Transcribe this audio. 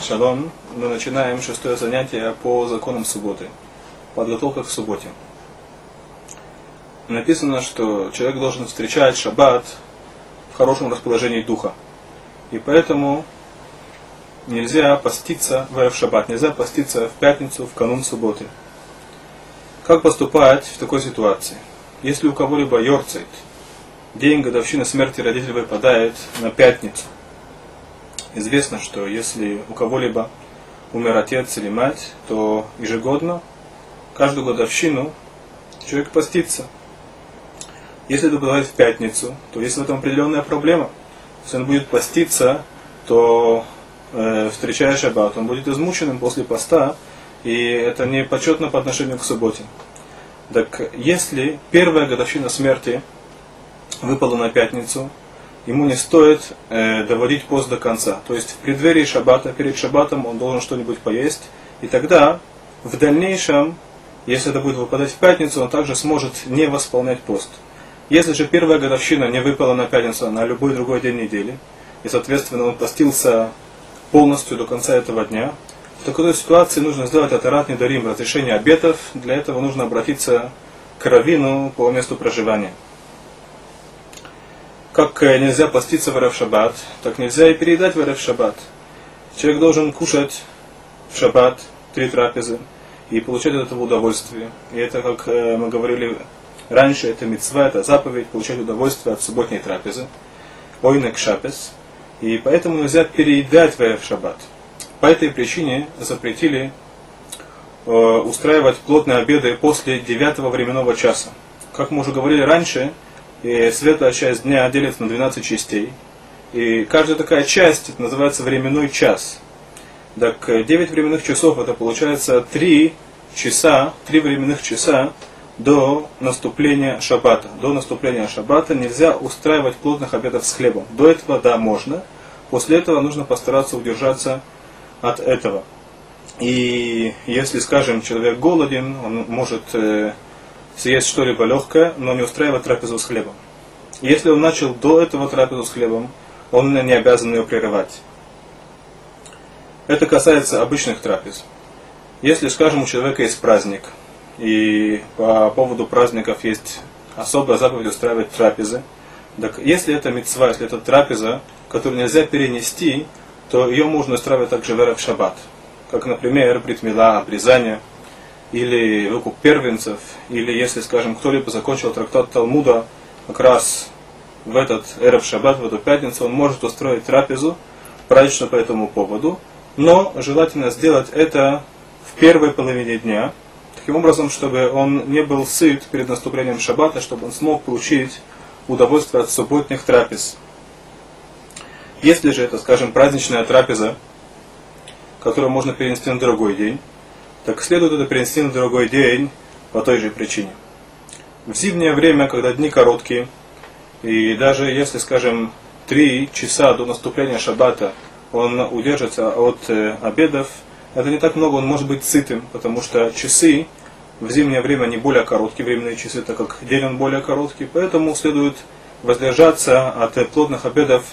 Шалом. Мы начинаем шестое занятие по законам субботы. Подготовка к субботе. Написано, что человек должен встречать шаббат в хорошем расположении духа. И поэтому нельзя поститься в шаббат, нельзя поститься в пятницу, в канун субботы. Как поступать в такой ситуации? Если у кого-либо йорцейт, день годовщины смерти родителей выпадает на пятницу, Известно, что если у кого-либо умер отец или мать, то ежегодно, каждую годовщину человек постится. Если это бывает в пятницу, то есть в этом определенная проблема. Если он будет поститься, то э, встречая шаббат, он будет измученным после поста, и это не почетно по отношению к субботе. Так если первая годовщина смерти выпала на пятницу, ему не стоит э, доводить пост до конца. То есть в преддверии шаббата, перед шаббатом он должен что-нибудь поесть, и тогда в дальнейшем, если это будет выпадать в пятницу, он также сможет не восполнять пост. Если же первая годовщина не выпала на пятницу, а на любой другой день недели, и, соответственно, он постился полностью до конца этого дня, в такой ситуации нужно сделать атарат недарим, разрешение обетов. Для этого нужно обратиться к равину по месту проживания. Как э, нельзя поститься в Эрев Шаббат, так нельзя и переедать в Эрев Шаббат. Человек должен кушать в Шаббат три трапезы и получать от этого удовольствие. И это, как э, мы говорили раньше, это мецва, это заповедь, получать удовольствие от субботней трапезы. Ойнек шапес. И поэтому нельзя переедать в Эрев Шаббат. По этой причине запретили э, устраивать плотные обеды после девятого временного часа. Как мы уже говорили раньше, и светлая часть дня делится на 12 частей. И каждая такая часть это называется временной час. Так 9 э, временных часов это получается 3 часа, 3 временных часа до наступления шаббата. До наступления шаббата нельзя устраивать плотных обедов с хлебом. До этого, да, можно. После этого нужно постараться удержаться от этого. И если, скажем, человек голоден, он может э, съесть что-либо легкое, но не устраивать трапезу с хлебом. Если он начал до этого трапезу с хлебом, он не обязан ее прерывать. Это касается обычных трапез. Если, скажем, у человека есть праздник, и по поводу праздников есть особая заповедь устраивать трапезы, так если это мецва, если это трапеза, которую нельзя перенести, то ее можно устраивать также в шаббат. Как, например, бритмила, обрезание – или выкуп первенцев, или если, скажем, кто-либо закончил трактат Талмуда как раз в этот Эрев Шаббат, в эту пятницу, он может устроить трапезу праздничную по этому поводу, но желательно сделать это в первой половине дня, таким образом, чтобы он не был сыт перед наступлением шаббата, чтобы он смог получить удовольствие от субботних трапез. Если же это, скажем, праздничная трапеза, которую можно перенести на другой день, так следует это перенести на другой день по той же причине. В зимнее время, когда дни короткие, и даже если, скажем, три часа до наступления шаббата он удержится от э, обедов, это не так много, он может быть сытым, потому что часы в зимнее время не более короткие временные часы, так как день он более короткий, поэтому следует воздержаться от плотных обедов